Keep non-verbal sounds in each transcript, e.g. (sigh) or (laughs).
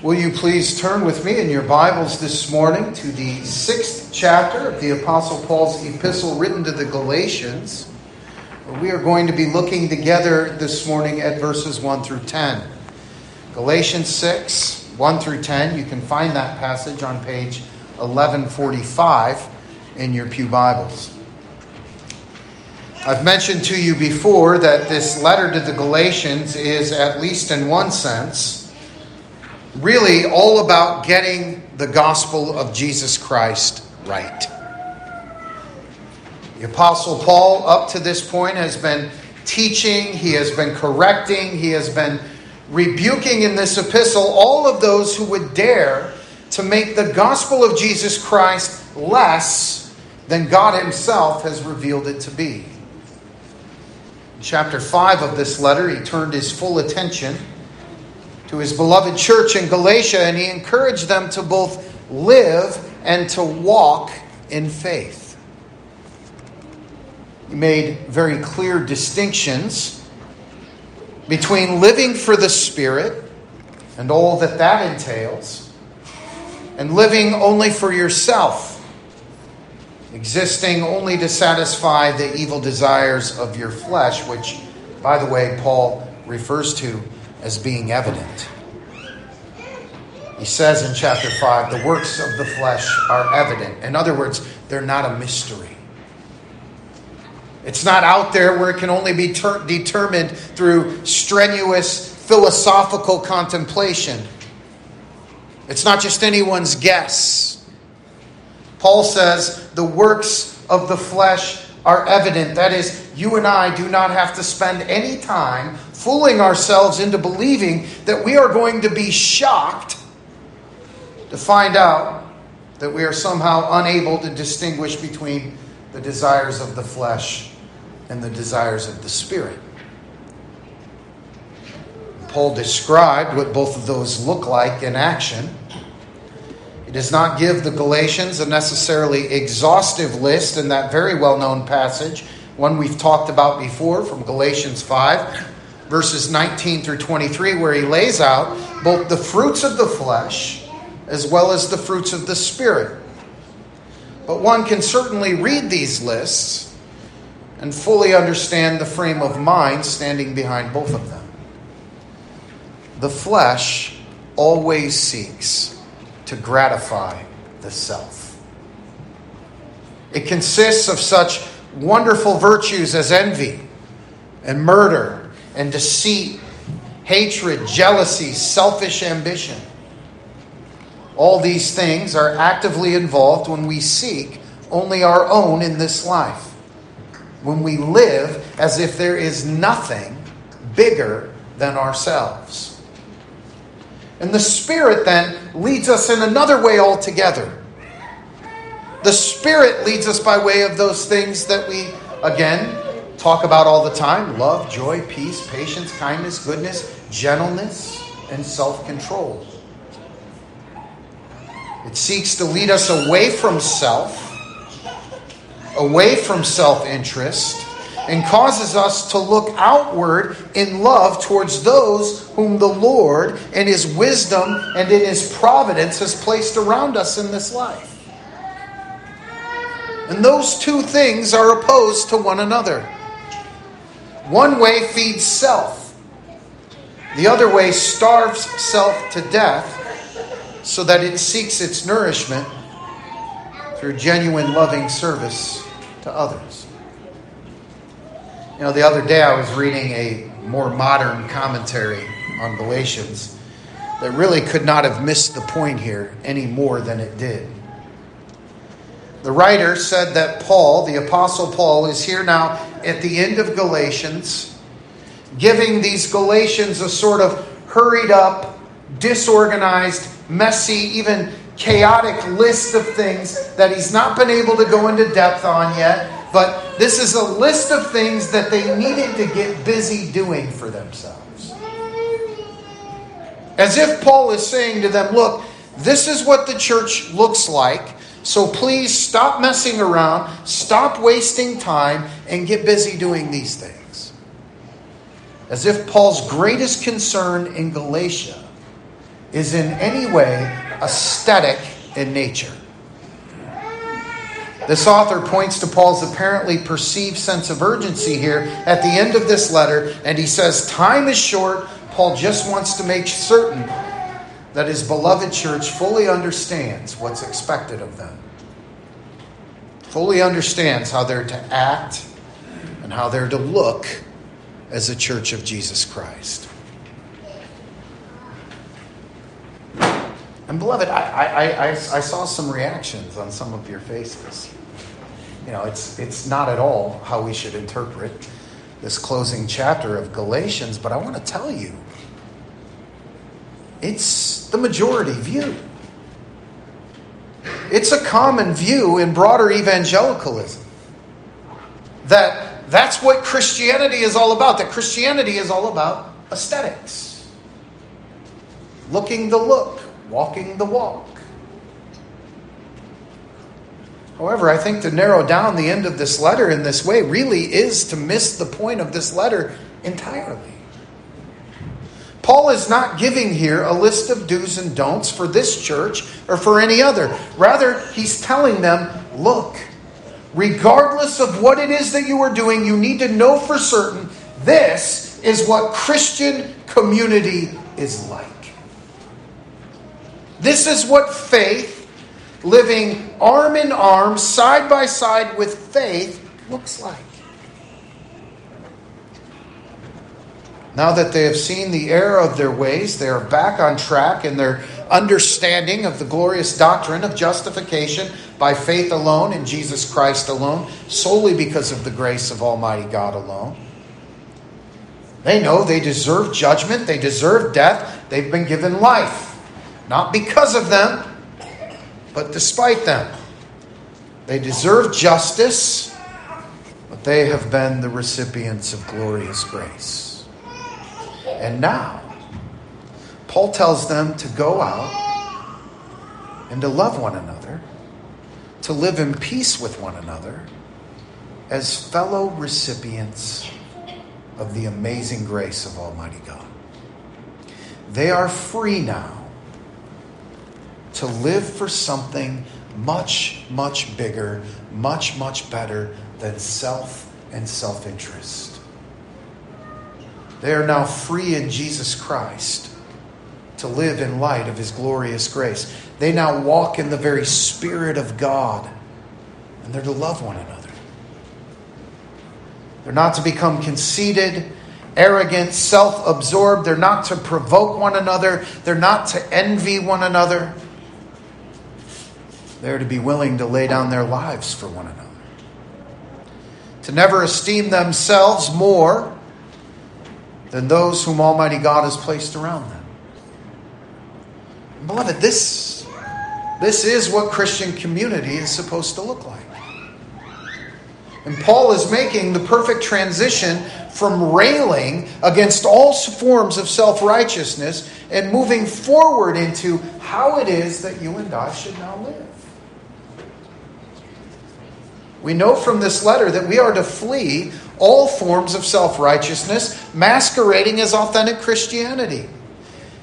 Will you please turn with me in your Bibles this morning to the sixth chapter of the Apostle Paul's epistle written to the Galatians? We are going to be looking together this morning at verses 1 through 10. Galatians 6, 1 through 10. You can find that passage on page 1145 in your Pew Bibles. I've mentioned to you before that this letter to the Galatians is, at least in one sense, really all about getting the gospel of Jesus Christ right. The Apostle Paul, up to this point, has been teaching, he has been correcting, he has been rebuking in this epistle all of those who would dare to make the gospel of Jesus Christ less than God Himself has revealed it to be. In chapter 5 of this letter, he turned his full attention to his beloved church in Galatia, and he encouraged them to both live and to walk in faith. He made very clear distinctions between living for the Spirit and all that that entails, and living only for yourself, existing only to satisfy the evil desires of your flesh, which, by the way, Paul refers to as being evident. He says in chapter 5 the works of the flesh are evident. In other words, they're not a mystery. It's not out there where it can only be ter- determined through strenuous philosophical contemplation. It's not just anyone's guess. Paul says the works of the flesh are evident. That is, you and I do not have to spend any time fooling ourselves into believing that we are going to be shocked to find out that we are somehow unable to distinguish between the desires of the flesh and the desires of the spirit. Paul described what both of those look like in action. He does not give the Galatians a necessarily exhaustive list in that very well known passage, one we've talked about before from Galatians 5, verses 19 through 23, where he lays out both the fruits of the flesh as well as the fruits of the Spirit. But one can certainly read these lists and fully understand the frame of mind standing behind both of them. The flesh always seeks to gratify the self. It consists of such wonderful virtues as envy and murder and deceit, hatred, jealousy, selfish ambition. All these things are actively involved when we seek only our own in this life. When we live as if there is nothing bigger than ourselves. And the Spirit then leads us in another way altogether. The Spirit leads us by way of those things that we, again, talk about all the time love, joy, peace, patience, kindness, goodness, gentleness, and self control. It seeks to lead us away from self, away from self interest, and causes us to look outward in love towards those whom the Lord, in His wisdom and in His providence, has placed around us in this life. And those two things are opposed to one another. One way feeds self, the other way starves self to death so that it seeks its nourishment through genuine loving service to others. You know, the other day I was reading a more modern commentary on Galatians that really could not have missed the point here any more than it did. The writer said that Paul, the Apostle Paul, is here now at the end of Galatians, giving these Galatians a sort of hurried up, disorganized, messy, even chaotic list of things that he's not been able to go into depth on yet but this is a list of things that they needed to get busy doing for themselves. As if Paul is saying to them, look, this is what the church looks like. So please stop messing around, stop wasting time, and get busy doing these things. As if Paul's greatest concern in Galatia is in any way aesthetic in nature. This author points to Paul's apparently perceived sense of urgency here at the end of this letter, and he says, Time is short. Paul just wants to make certain that his beloved church fully understands what's expected of them, fully understands how they're to act and how they're to look as a church of Jesus Christ. And beloved, I, I, I, I, saw some reactions on some of your faces you know, it's, it's not at all how we should interpret this closing chapter of Galatians, but I want to tell you it's the majority view. It's a common view in broader evangelicalism that that's what Christianity is all about, that Christianity is all about aesthetics. Looking the look, walking the walk. However, I think to narrow down the end of this letter in this way really is to miss the point of this letter entirely. Paul is not giving here a list of do's and don'ts for this church or for any other. Rather, he's telling them look, regardless of what it is that you are doing, you need to know for certain this is what Christian community is like. This is what faith living arm in arm, side by side with faith, looks like. Now that they have seen the error of their ways, they are back on track in their understanding of the glorious doctrine of justification by faith alone in Jesus Christ alone, solely because of the grace of Almighty God alone. They know they deserve judgment, they deserve death, they've been given life. Not because of them, but despite them. They deserve justice, but they have been the recipients of glorious grace. And now, Paul tells them to go out and to love one another, to live in peace with one another as fellow recipients of the amazing grace of Almighty God. They are free now to live for something much, much bigger, much, much better than self and self interest. They are now free in Jesus Christ to live in light of his glorious grace. They now walk in the very Spirit of God, and they're to love one another. They're not to become conceited, arrogant, self absorbed. They're not to provoke one another. They're not to envy one another. They're to be willing to lay down their lives for one another. To never esteem themselves more than those whom Almighty God has placed around them. Beloved, this, this is what Christian community is supposed to look like. And Paul is making the perfect transition from railing against all forms of self righteousness and moving forward into how it is that you and I should now live. We know from this letter that we are to flee all forms of self righteousness, masquerading as authentic Christianity.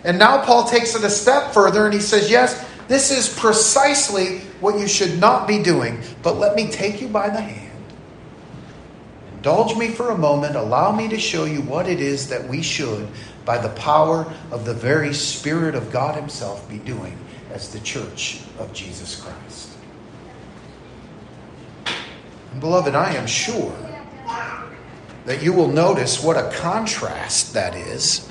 And now Paul takes it a step further and he says, Yes, this is precisely what you should not be doing, but let me take you by the hand. Indulge me for a moment, allow me to show you what it is that we should, by the power of the very Spirit of God Himself, be doing as the church of Jesus Christ. Beloved, I am sure that you will notice what a contrast that is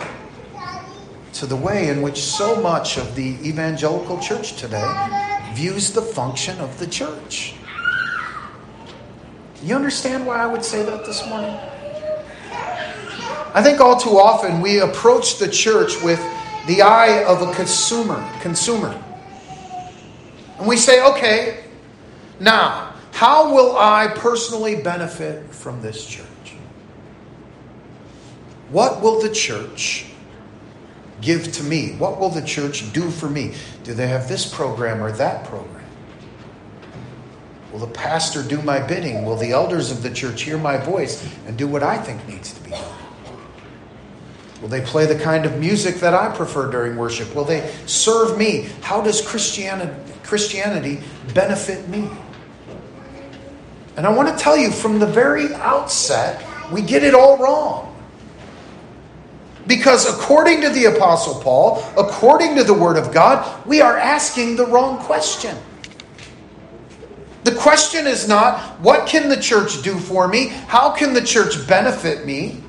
to the way in which so much of the evangelical church today views the function of the church. You understand why I would say that this morning? I think all too often we approach the church with the eye of a consumer, consumer. And we say, okay, now, how will I personally benefit from this church? What will the church give to me? What will the church do for me? Do they have this program or that program? Will the pastor do my bidding? Will the elders of the church hear my voice and do what I think needs to be done? Will they play the kind of music that I prefer during worship? Will they serve me? How does Christianity, benefit me? And I want to tell you from the very outset, we get it all wrong. Because according to the Apostle Paul, according to the Word of God, we are asking the wrong question. The question is not, what can the church do for me? How can the church benefit me?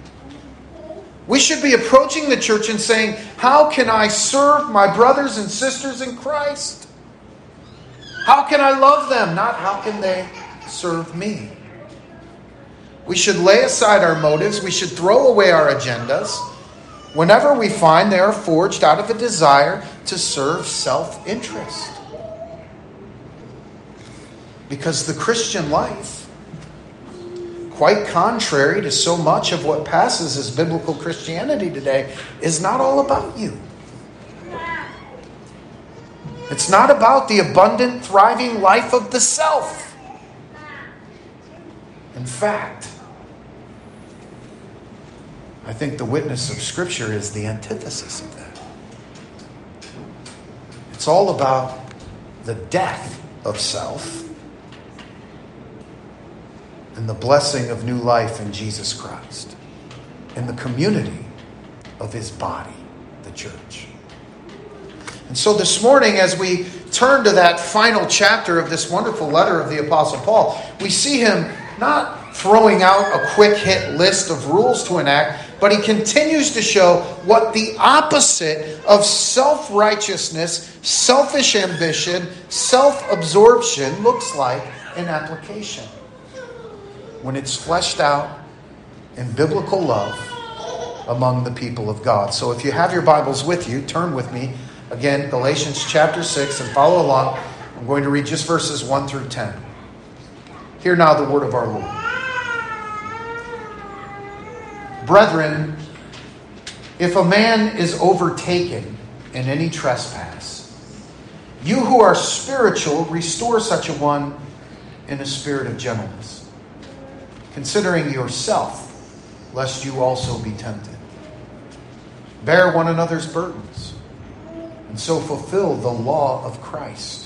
We should be approaching the church and saying, How can I serve my brothers and sisters in Christ? How can I love them? Not how can they serve me? We should lay aside our motives. We should throw away our agendas whenever we find they are forged out of a desire to serve self interest. Because the Christian life, quite contrary to so much of what passes as biblical Christianity today, is not all about you. It's not about the abundant, thriving life of the self. In fact, I think the witness of Scripture is the antithesis of that. It's all about the death of self and the blessing of new life in Jesus Christ, in the community of his body, the church. And so this morning, as we turn to that final chapter of this wonderful letter of the Apostle Paul, we see him not throwing out a quick hit list of rules to enact, but he continues to show what the opposite of self righteousness, selfish ambition, self absorption looks like in application when it's fleshed out in biblical love among the people of God. So if you have your Bibles with you, turn with me again, Galatians chapter 6, and follow along. I'm going to read just verses 1 through 10. Hear now the word of our Lord. Brethren, if a man is overtaken in any trespass, you who are spiritual, restore such a one in a spirit of gentleness considering yourself, lest you also be tempted. Bear one another's burdens, and so fulfill the law of Christ.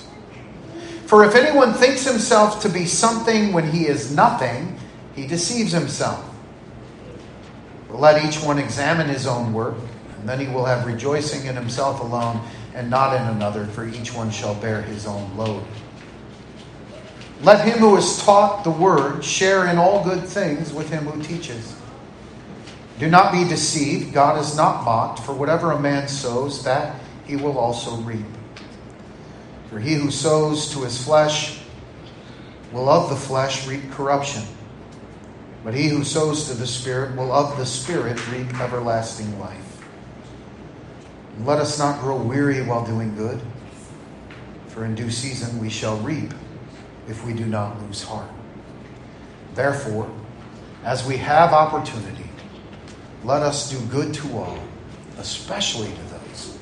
For if anyone thinks himself to be something when he is nothing, he deceives himself. Let each one examine his own work, and then he will have rejoicing in himself alone and not in another, for each one shall bear his own load. Let him who is taught the word share in all good things with him who teaches. Do not be deceived. God is not mocked, for whatever a man sows, that he will also reap. For he who sows to his flesh will of the flesh reap corruption. But he who sows to the Spirit will of the Spirit reap everlasting life. And let us not grow weary while doing good, for in due season we shall reap if we do not lose heart. Therefore, as we have opportunity, let us do good to all, especially to those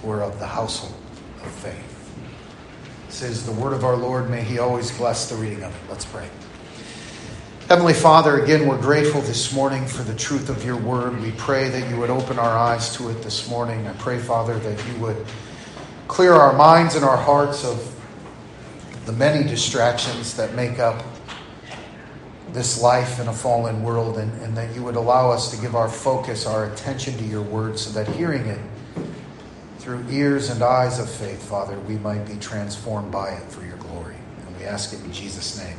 who are of the household of faith. Is the word of our Lord. May He always bless the reading of it. Let's pray. Heavenly Father, again, we're grateful this morning for the truth of your word. We pray that you would open our eyes to it this morning. I pray, Father, that you would clear our minds and our hearts of the many distractions that make up this life in a fallen world, and, and that you would allow us to give our focus, our attention to your word, so that hearing it through ears and eyes of faith, Father, we might be transformed by it for your glory. And we ask it in Jesus' name.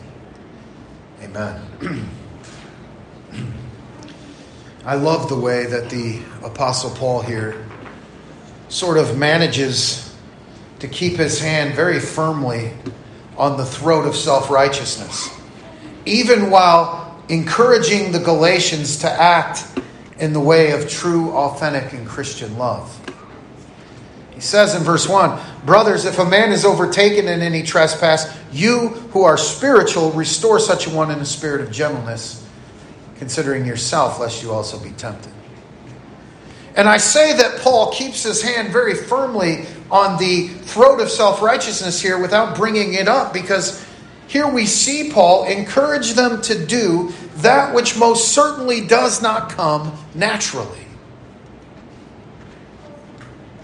Amen. (clears throat) I love the way that the Apostle Paul here sort of manages to keep his hand very firmly on the throat of self righteousness, even while encouraging the Galatians to act in the way of true, authentic, and Christian love. He says in verse 1 Brothers, if a man is overtaken in any trespass, you who are spiritual, restore such a one in a spirit of gentleness, considering yourself, lest you also be tempted. And I say that Paul keeps his hand very firmly on the throat of self righteousness here without bringing it up because here we see Paul encourage them to do that which most certainly does not come naturally.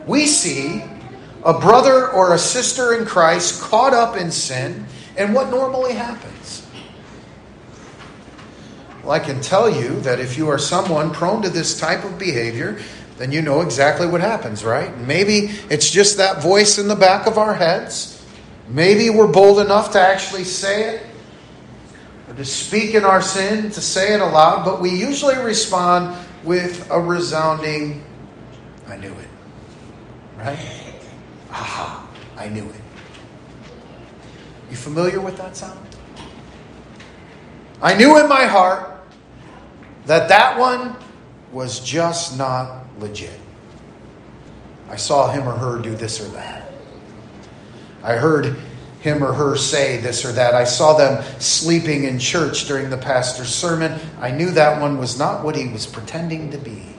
We see a brother or a sister in Christ caught up in sin, and what normally happens? Well, I can tell you that if you are someone prone to this type of behavior, then you know exactly what happens, right? Maybe it's just that voice in the back of our heads. Maybe we're bold enough to actually say it or to speak in our sin, to say it aloud, but we usually respond with a resounding, I knew it. Right? Aha, I knew it. You familiar with that sound? I knew in my heart that that one was just not legit. I saw him or her do this or that. I heard him or her say this or that. I saw them sleeping in church during the pastor's sermon. I knew that one was not what he was pretending to be.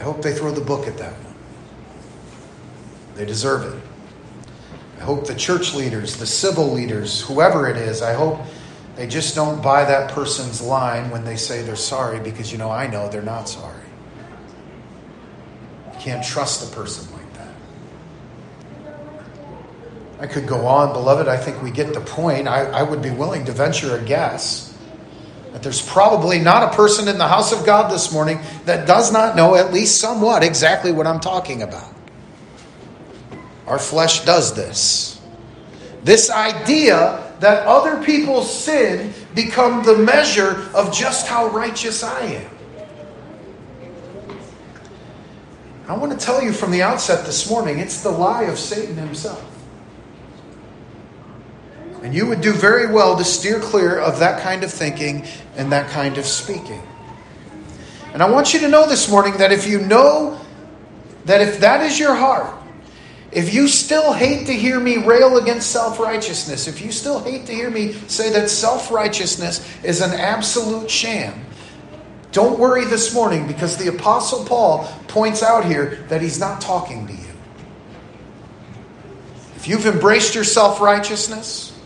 I hope they throw the book at that one. They deserve it. I hope the church leaders, the civil leaders, whoever it is, I hope they just don't buy that person's line when they say they're sorry because, you know, I know they're not sorry. You can't trust a person like that. I could go on, beloved. I think we get the point. I, I would be willing to venture a guess that there's probably not a person in the house of God this morning that does not know at least somewhat exactly what I'm talking about. Our flesh does this. This idea that other people's sin become the measure of just how righteous I am. I want to tell you from the outset this morning, it's the lie of Satan himself. And you would do very well to steer clear of that kind of thinking and that kind of speaking. And I want you to know this morning that if you know that if that is your heart, if you still hate to hear me rail against self righteousness, if you still hate to hear me say that self righteousness is an absolute sham, don't worry this morning because the Apostle Paul points out here that he's not talking to you. If you've embraced your self righteousness,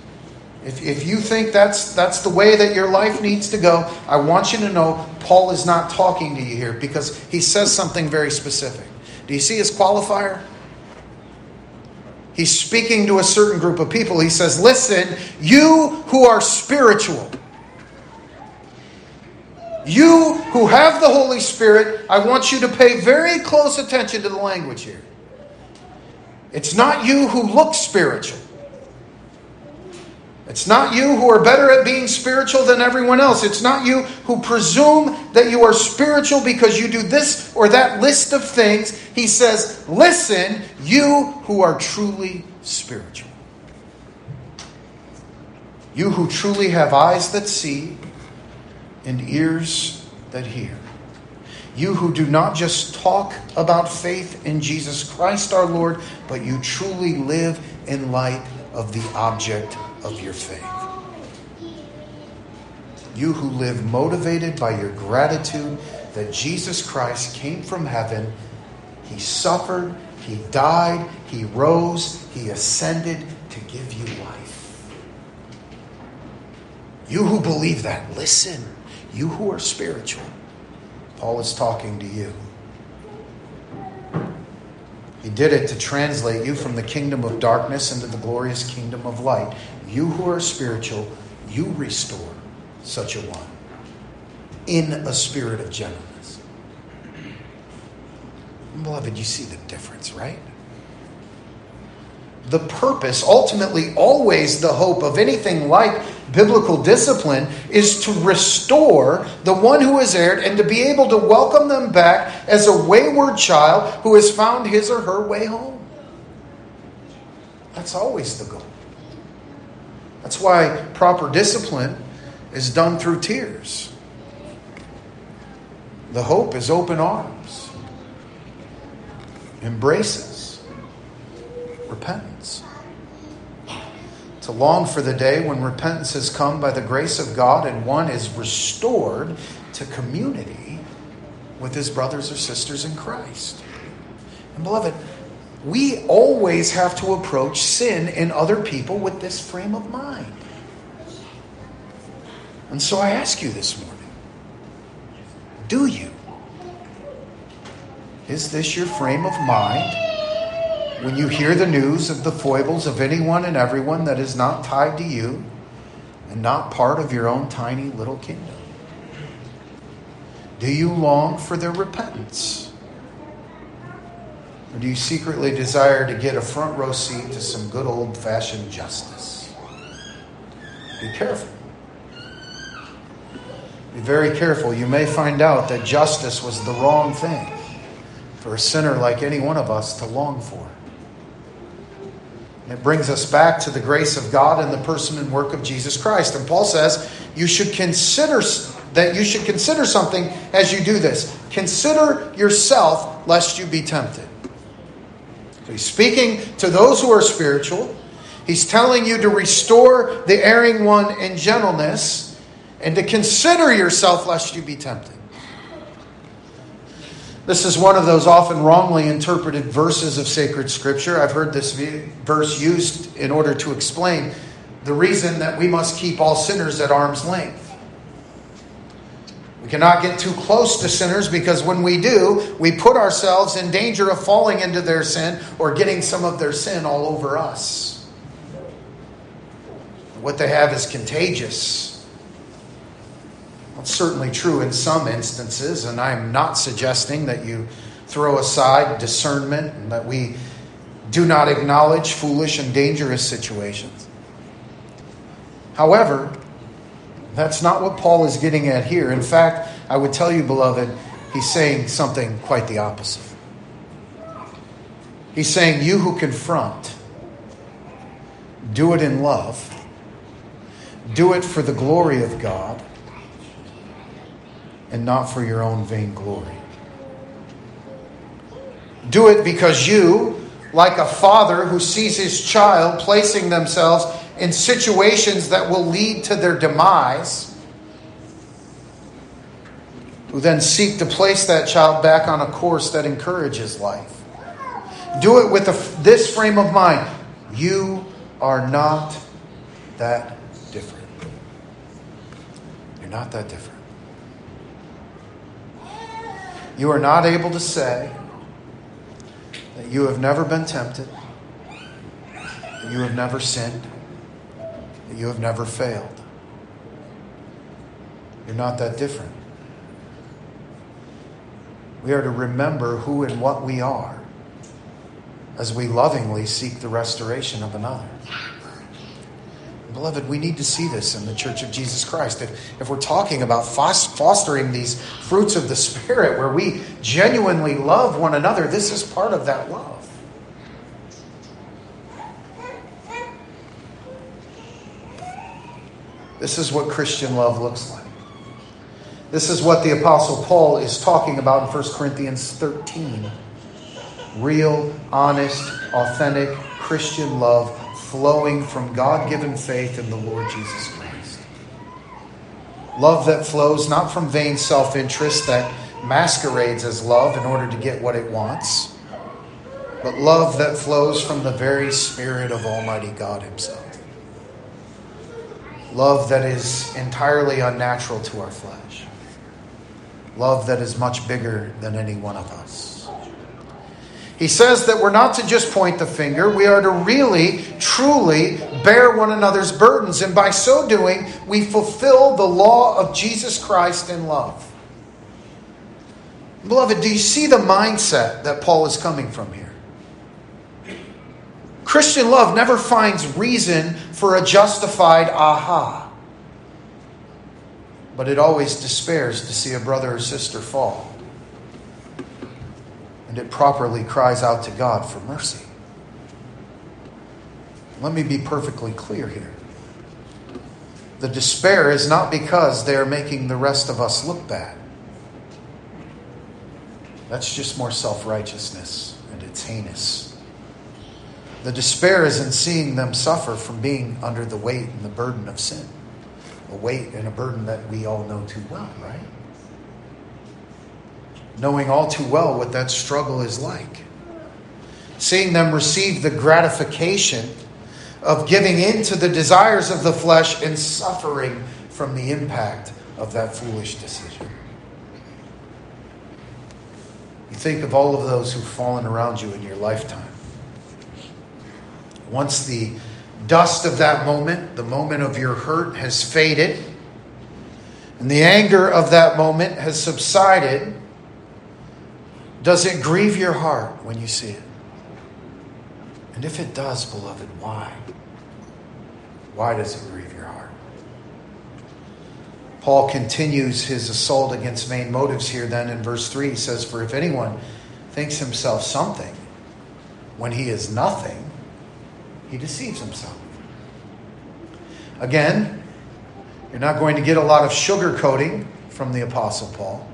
if, if you think that's, that's the way that your life needs to go, I want you to know Paul is not talking to you here because he says something very specific. Do you see his qualifier? He's speaking to a certain group of people. He says, Listen, you who are spiritual, you who have the Holy Spirit, I want you to pay very close attention to the language here. It's not you who look spiritual. It's not you who are better at being spiritual than everyone else. It's not you who presume that you are spiritual because you do this or that list of things. He says, Listen, you who are truly spiritual. You who truly have eyes that see and ears that hear. You who do not just talk about faith in Jesus Christ our Lord, but you truly live in light of the object of your faith. You who live motivated by your gratitude that Jesus Christ came from heaven, he suffered, he died, he rose, he ascended to give you life. You who believe that, listen. You who are spiritual, Paul is talking to you. He did it to translate you from the kingdom of darkness into the glorious kingdom of light. You who are spiritual, you restore such a one in a spirit of gentleness. Beloved, you see the difference, right? The purpose, ultimately, always the hope of anything like biblical discipline is to restore the one who has erred and to be able to welcome them back as a wayward child who has found his or her way home. That's always the goal. That's why proper discipline is done through tears. The hope is open arms, embraces, repentance. To long for the day when repentance has come by the grace of God and one is restored to community with his brothers or sisters in Christ. And beloved, we always have to approach sin in other people with this frame of mind. And so I ask you this morning do you? Is this your frame of mind when you hear the news of the foibles of anyone and everyone that is not tied to you and not part of your own tiny little kingdom? Do you long for their repentance? Or do you secretly desire to get a front row seat to some good old fashioned justice? Be careful. Be very careful. You may find out that justice was the wrong thing for a sinner like any one of us to long for. It brings us back to the grace of God and the person and work of Jesus Christ. And Paul says you should consider that you should consider something as you do this. Consider yourself lest you be tempted. So he's speaking to those who are spiritual. He's telling you to restore the erring one in gentleness and to consider yourself lest you be tempted. This is one of those often wrongly interpreted verses of sacred scripture. I've heard this verse used in order to explain the reason that we must keep all sinners at arm's length. We cannot get too close to sinners because when we do, we put ourselves in danger of falling into their sin or getting some of their sin all over us. What they have is contagious. That's certainly true in some instances, and I'm not suggesting that you throw aside discernment and that we do not acknowledge foolish and dangerous situations. However, that's not what Paul is getting at here. In fact, I would tell you, beloved, he's saying something quite the opposite. He's saying, You who confront, do it in love, do it for the glory of God and not for your own vain glory. Do it because you, like a father who sees his child placing themselves in situations that will lead to their demise, who then seek to place that child back on a course that encourages life. Do it with a, this frame of mind. You are not that different. You're not that different. You are not able to say that you have never been tempted, that you have never sinned, that you have never failed. You're not that different. We are to remember who and what we are as we lovingly seek the restoration of another. Beloved, we need to see this in the Church of Jesus Christ. If, if we're talking about fostering these fruits of the Spirit where we genuinely love one another, this is part of that love. This is what Christian love looks like. This is what the Apostle Paul is talking about in 1 Corinthians 13. Real, honest, authentic Christian love flowing from God given faith in the Lord Jesus Christ. Love that flows not from vain self interest that masquerades as love in order to get what it wants, but love that flows from the very Spirit of Almighty God Himself. Love that is entirely unnatural to our flesh. Love that is much bigger than any one of us. He says that we're not to just point the finger, we are to really, truly bear one another's burdens. And by so doing, we fulfill the law of Jesus Christ in love. Beloved, do you see the mindset that Paul is coming from here? Christian love never finds reason for a justified aha, but it always despairs to see a brother or sister fall and it properly cries out to God for mercy. Let me be perfectly clear here. The despair is not because they are making the rest of us look bad. That's just more self righteousness, and it's heinous. The despair is in seeing them suffer from being under the weight and the burden of sin. A weight and a burden that we all know too well, right? Knowing all too well what that struggle is like. Seeing them receive the gratification of giving in to the desires of the flesh and suffering from the impact of that foolish decision. You think of all of those who've fallen around you in your lifetime. Once the dust of that moment, the moment of your hurt, has faded, and the anger of that moment has subsided, does it grieve your heart when you see it? And if it does, beloved, why? Why does it grieve your heart? Paul continues his assault against vain motives here, then in verse 3. He says, For if anyone thinks himself something when he is nothing, he deceives himself. Again, you're not going to get a lot of sugarcoating from the Apostle Paul.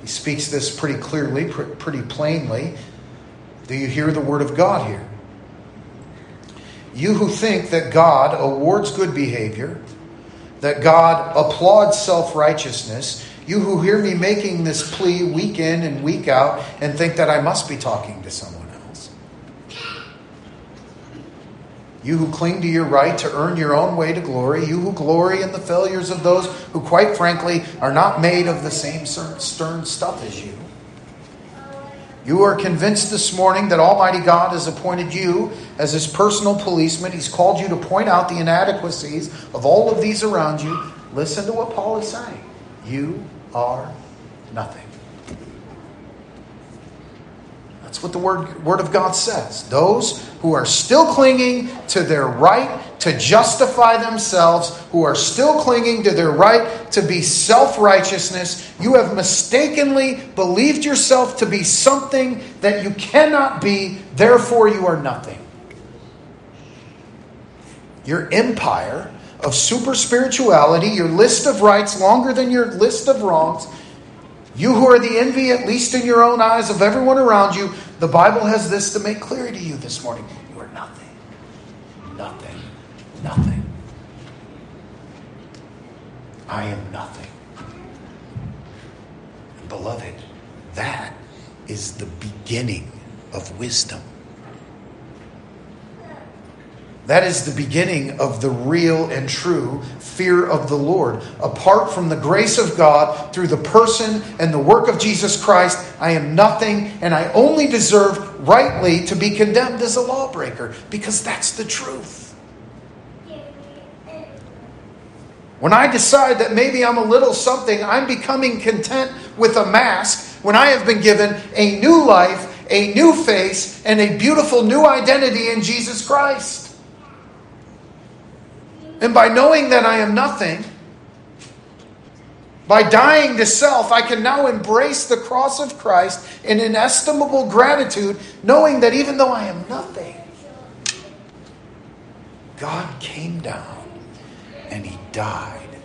He speaks this pretty clearly, pretty plainly. Do you hear the word of God here? You who think that God awards good behavior, that God applauds self righteousness, you who hear me making this plea week in and week out and think that I must be talking to someone else. You who cling to your right to earn your own way to glory, you who glory in the failures of those who, quite frankly, are not made of the same stern stuff as you. You are convinced this morning that Almighty God has appointed you as his personal policeman. He's called you to point out the inadequacies of all of these around you. Listen to what Paul is saying. You are nothing. That's what the word, word of God says. Those who are still clinging to their right to justify themselves, who are still clinging to their right to be self righteousness, you have mistakenly believed yourself to be something that you cannot be, therefore, you are nothing. Your empire of super spirituality, your list of rights longer than your list of wrongs, you who are the envy, at least in your own eyes, of everyone around you, the Bible has this to make clear to you this morning. You are nothing. Nothing. Nothing. I am nothing. beloved, that is the beginning of wisdom. That is the beginning of the real and true fear of the Lord. Apart from the grace of God through the person and the work of Jesus Christ, I am nothing and I only deserve rightly to be condemned as a lawbreaker because that's the truth. When I decide that maybe I'm a little something, I'm becoming content with a mask when I have been given a new life, a new face, and a beautiful new identity in Jesus Christ. And by knowing that I am nothing, by dying to self, I can now embrace the cross of Christ in inestimable gratitude, knowing that even though I am nothing, God came down and He died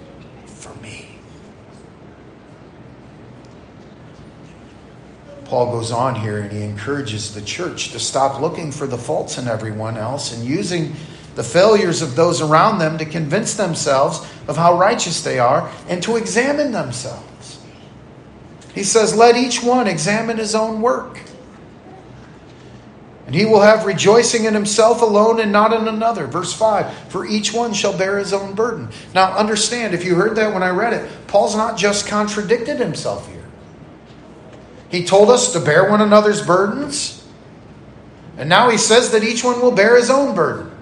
for me. Paul goes on here and he encourages the church to stop looking for the faults in everyone else and using the failures of those around them to convince themselves of how righteous they are and to examine themselves. He says, Let each one examine his own work. And he will have rejoicing in himself alone and not in another. Verse 5 For each one shall bear his own burden. Now, understand, if you heard that when I read it, Paul's not just contradicted himself here. He told us to bear one another's burdens, and now he says that each one will bear his own burden.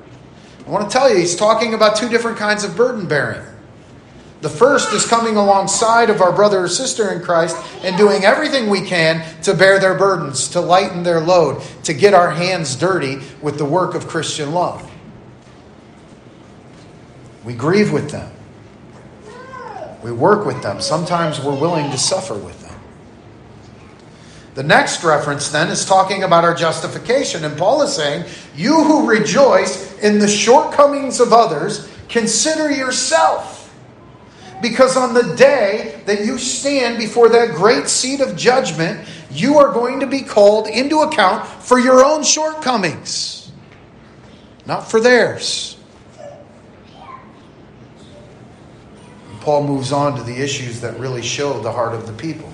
I want to tell you, he's talking about two different kinds of burden bearing. The first is coming alongside of our brother or sister in Christ and doing everything we can to bear their burdens, to lighten their load, to get our hands dirty with the work of Christian love. We grieve with them. We work with them. Sometimes we're willing to suffer with them. The next reference then is talking about our justification. And Paul is saying, You who rejoice in the shortcomings of others, consider yourself. Because on the day that you stand before that great seat of judgment, you are going to be called into account for your own shortcomings, not for theirs. Paul moves on to the issues that really show the heart of the people.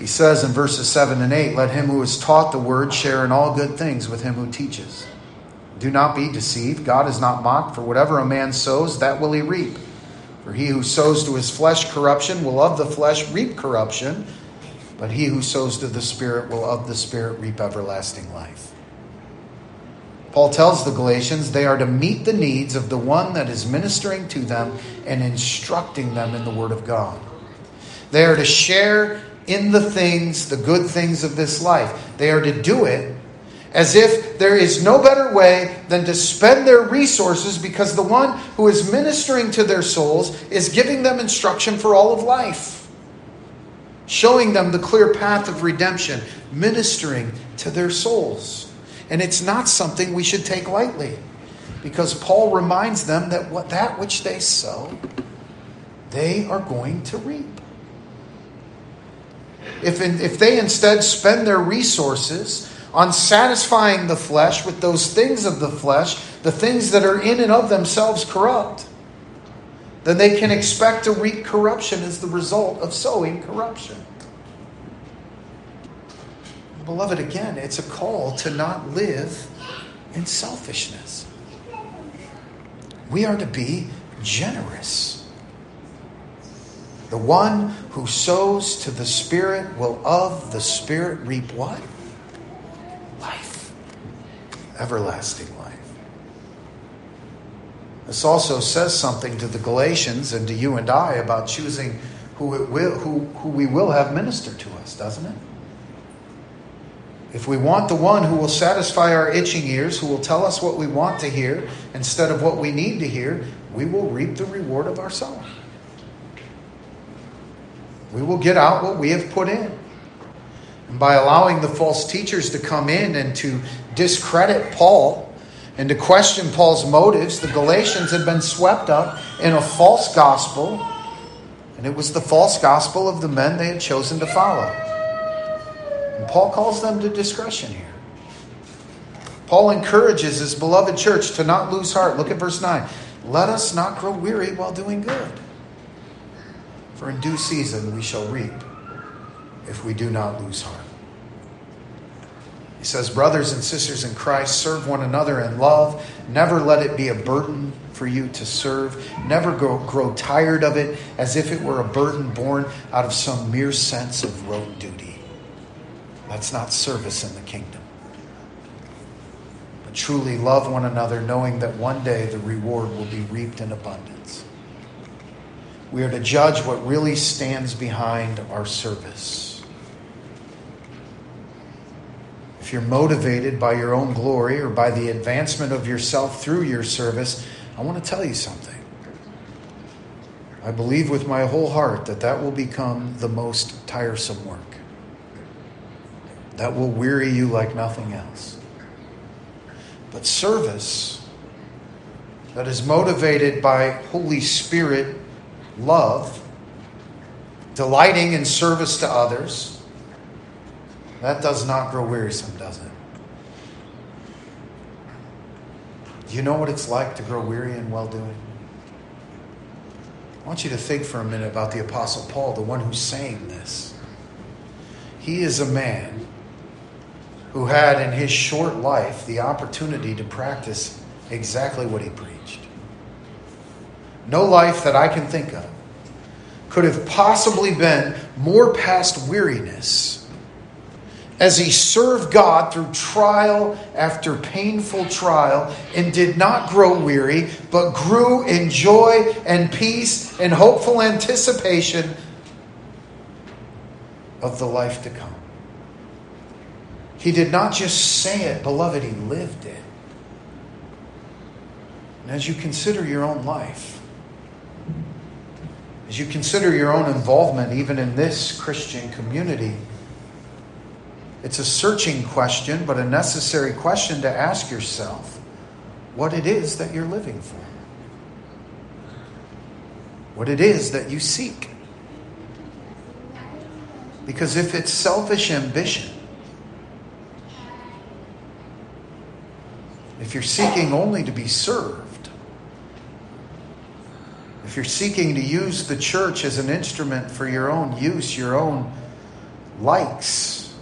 He says in verses 7 and 8, Let him who is taught the word share in all good things with him who teaches. Do not be deceived. God is not mocked, for whatever a man sows, that will he reap. For he who sows to his flesh corruption will of the flesh reap corruption. But he who sows to the Spirit will of the Spirit reap everlasting life. Paul tells the Galatians they are to meet the needs of the one that is ministering to them and instructing them in the Word of God. They are to share in the things, the good things of this life. They are to do it as if there is no better way than to spend their resources because the one who is ministering to their souls is giving them instruction for all of life, showing them the clear path of redemption, ministering to their souls. And it's not something we should take lightly because Paul reminds them that what that which they sow, they are going to reap. If, in, if they instead spend their resources on satisfying the flesh with those things of the flesh, the things that are in and of themselves corrupt, then they can expect to reap corruption as the result of sowing corruption. Beloved, again, it's a call to not live in selfishness. We are to be generous. The one who sows to the Spirit will of the Spirit reap what? Life. Everlasting life. This also says something to the Galatians and to you and I about choosing who, it will, who, who we will have minister to us, doesn't it? If we want the one who will satisfy our itching ears, who will tell us what we want to hear instead of what we need to hear, we will reap the reward of our sowing. We will get out what we have put in. And by allowing the false teachers to come in and to discredit Paul and to question Paul's motives, the Galatians had been swept up in a false gospel, and it was the false gospel of the men they had chosen to follow. And Paul calls them to discretion here. Paul encourages his beloved church to not lose heart. Look at verse 9. Let us not grow weary while doing good. For in due season we shall reap if we do not lose heart. He says, Brothers and sisters in Christ, serve one another in love. Never let it be a burden for you to serve. Never grow, grow tired of it as if it were a burden born out of some mere sense of rote duty. That's not service in the kingdom. But truly love one another, knowing that one day the reward will be reaped in abundance. We are to judge what really stands behind our service. If you're motivated by your own glory or by the advancement of yourself through your service, I want to tell you something. I believe with my whole heart that that will become the most tiresome work. That will weary you like nothing else. But service that is motivated by Holy Spirit love, delighting in service to others, that does not grow wearisome, does it? Do you know what it's like to grow weary in well doing? I want you to think for a minute about the Apostle Paul, the one who's saying this. He is a man who had in his short life the opportunity to practice exactly what he preached. No life that I can think of could have possibly been more past weariness as he served God through trial after painful trial and did not grow weary, but grew in joy and peace and hopeful anticipation of the life to come. He did not just say it, beloved, he lived it. And as you consider your own life, as you consider your own involvement even in this Christian community, it's a searching question, but a necessary question to ask yourself what it is that you're living for, what it is that you seek. Because if it's selfish ambition, if you're seeking only to be served, if you're seeking to use the church as an instrument for your own use, your own likes,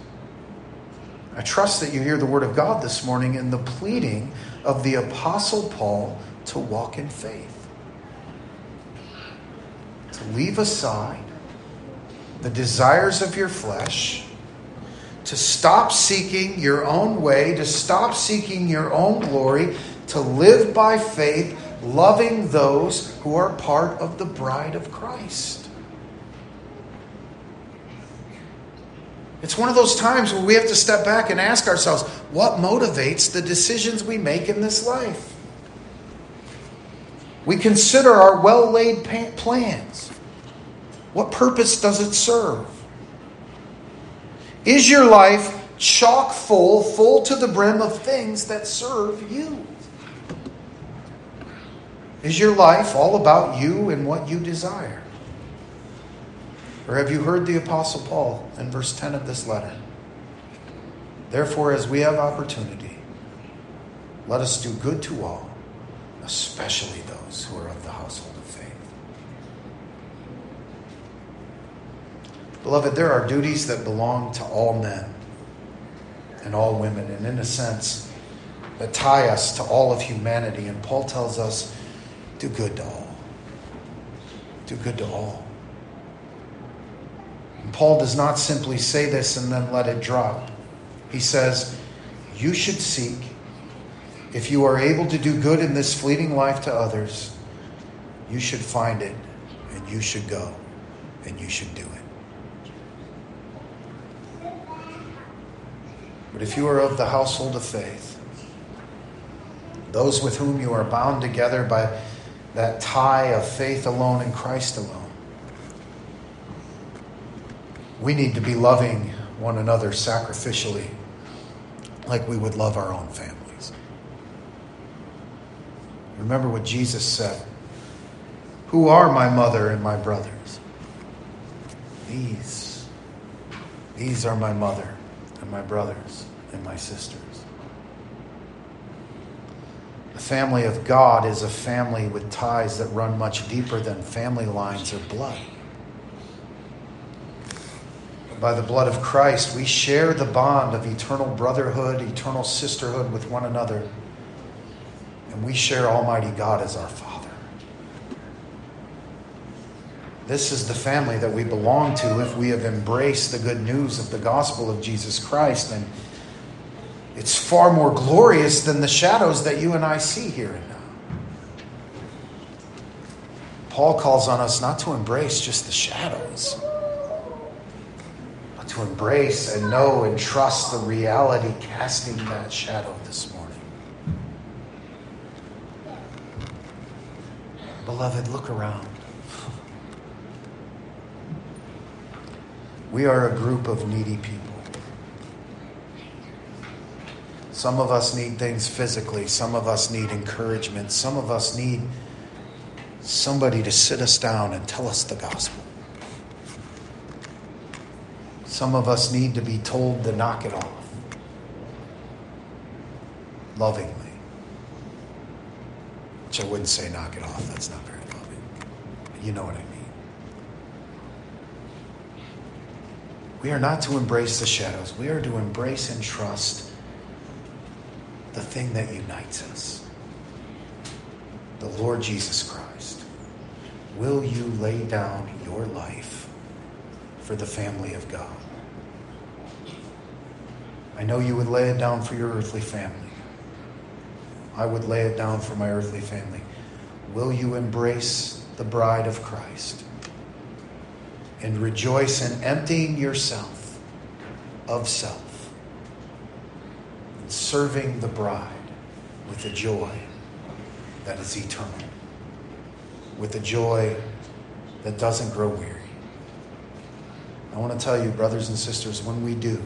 I trust that you hear the word of God this morning in the pleading of the Apostle Paul to walk in faith, to leave aside the desires of your flesh, to stop seeking your own way, to stop seeking your own glory, to live by faith, loving those who are part of the bride of Christ. It's one of those times where we have to step back and ask ourselves what motivates the decisions we make in this life? We consider our well laid plans. What purpose does it serve? Is your life chock full, full to the brim of things that serve you? Is your life all about you and what you desire? Or have you heard the Apostle Paul in verse 10 of this letter? Therefore, as we have opportunity, let us do good to all, especially those who are of the household of faith. Beloved, there are duties that belong to all men and all women, and in a sense, that tie us to all of humanity. And Paul tells us do good to all. Do good to all. And Paul does not simply say this and then let it drop. He says, You should seek, if you are able to do good in this fleeting life to others, you should find it and you should go and you should do it. But if you are of the household of faith, those with whom you are bound together by that tie of faith alone in Christ alone, we need to be loving one another sacrificially like we would love our own families. Remember what Jesus said Who are my mother and my brothers? These. These are my mother and my brothers and my sisters. The family of God is a family with ties that run much deeper than family lines or blood by the blood of Christ, we share the bond of eternal brotherhood, eternal sisterhood with one another. And we share Almighty God as our Father. This is the family that we belong to if we have embraced the good news of the gospel of Jesus Christ. And it's far more glorious than the shadows that you and I see here and now. Paul calls on us not to embrace just the shadows but to embrace and know and trust the reality casting that shadow this morning. Beloved, look around. (laughs) We are a group of needy people. Some of us need things physically. Some of us need encouragement. Some of us need somebody to sit us down and tell us the gospel. Some of us need to be told to knock it off lovingly. Which I wouldn't say knock it off, that's not very loving. But you know what I mean. We are not to embrace the shadows, we are to embrace and trust the thing that unites us the Lord Jesus Christ. Will you lay down your life for the family of God? I know you would lay it down for your earthly family. I would lay it down for my earthly family. Will you embrace the bride of Christ and rejoice in emptying yourself of self serving the bride with a joy that is eternal, with a joy that doesn't grow weary? I want to tell you, brothers and sisters, when we do,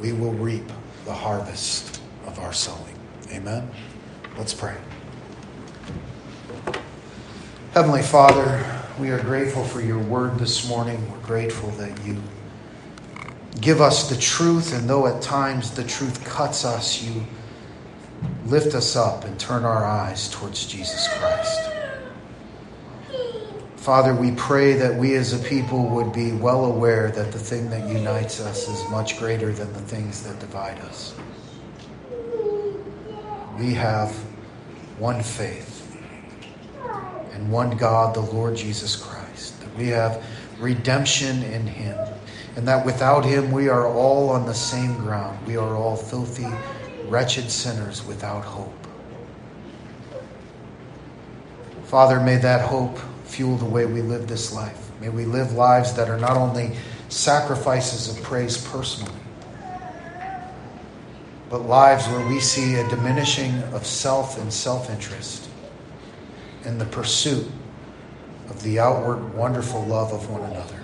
we will reap the harvest of our sowing. Amen? Let's pray. Heavenly Father, we are grateful for your word this morning. We're grateful that you give us the truth, and though at times the truth cuts us, you lift us up and turn our eyes towards Jesus Christ. Father, we pray that we as a people would be well aware that the thing that unites us is much greater than the things that divide us. We have one faith and one God, the Lord Jesus Christ. That we have redemption in Him. And that without Him, we are all on the same ground. We are all filthy, wretched sinners without hope. Father, may that hope fuel the way we live this life. May we live lives that are not only sacrifices of praise personally, but lives where we see a diminishing of self and self interest in the pursuit of the outward wonderful love of one another.